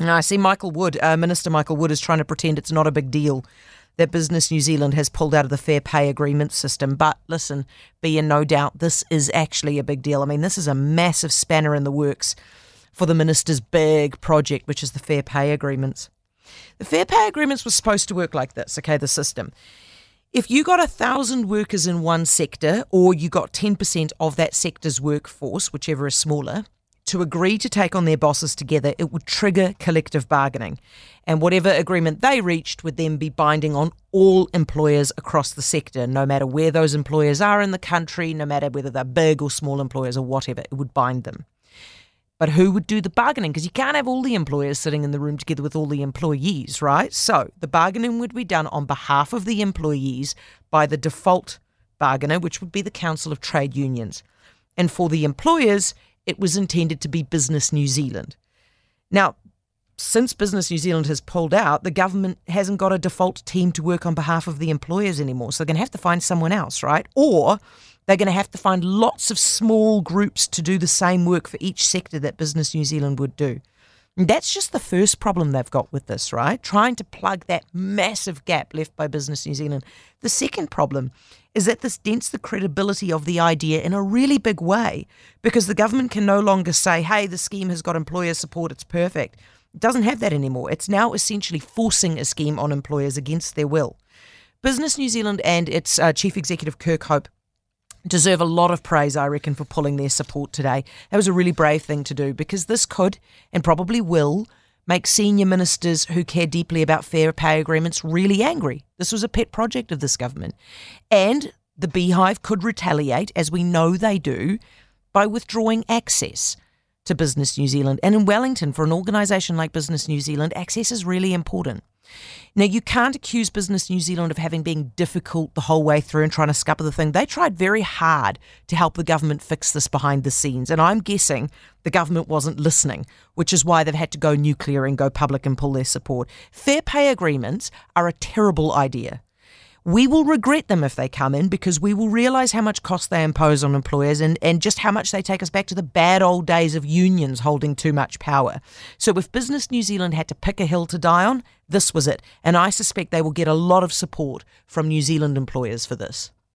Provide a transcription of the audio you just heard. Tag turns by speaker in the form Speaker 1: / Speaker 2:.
Speaker 1: I see Michael Wood, uh, Minister Michael Wood, is trying to pretend it's not a big deal that Business New Zealand has pulled out of the fair pay agreement system. But listen, be in no doubt, this is actually a big deal. I mean, this is a massive spanner in the works for the minister's big project, which is the fair pay agreements. The fair pay agreements were supposed to work like this, okay, the system. If you got a thousand workers in one sector, or you got 10% of that sector's workforce, whichever is smaller, to agree to take on their bosses together, it would trigger collective bargaining. And whatever agreement they reached would then be binding on all employers across the sector, no matter where those employers are in the country, no matter whether they're big or small employers or whatever, it would bind them. But who would do the bargaining? Because you can't have all the employers sitting in the room together with all the employees, right? So the bargaining would be done on behalf of the employees by the default bargainer, which would be the Council of Trade Unions. And for the employers, it was intended to be Business New Zealand. Now, since Business New Zealand has pulled out, the government hasn't got a default team to work on behalf of the employers anymore. So they're going to have to find someone else, right? Or they're going to have to find lots of small groups to do the same work for each sector that Business New Zealand would do. That's just the first problem they've got with this, right? Trying to plug that massive gap left by Business New Zealand. The second problem is that this dents the credibility of the idea in a really big way because the government can no longer say, hey, the scheme has got employer support, it's perfect. It doesn't have that anymore. It's now essentially forcing a scheme on employers against their will. Business New Zealand and its uh, chief executive Kirk Hope deserve a lot of praise, I reckon, for pulling their support today. That was a really brave thing to do because this could and probably will make senior ministers who care deeply about fair pay agreements really angry. This was a pet project of this government. And the Beehive could retaliate, as we know they do, by withdrawing access to Business New Zealand. And in Wellington, for an organisation like Business New Zealand, access is really important. Now, you can't accuse Business New Zealand of having been difficult the whole way through and trying to scupper the thing. They tried very hard to help the government fix this behind the scenes, and I'm guessing the government wasn't listening, which is why they've had to go nuclear and go public and pull their support. Fair pay agreements are a terrible idea. We will regret them if they come in because we will realise how much cost they impose on employers and, and just how much they take us back to the bad old days of unions holding too much power. So, if Business New Zealand had to pick a hill to die on, this was it. And I suspect they will get a lot of support from New Zealand employers for this.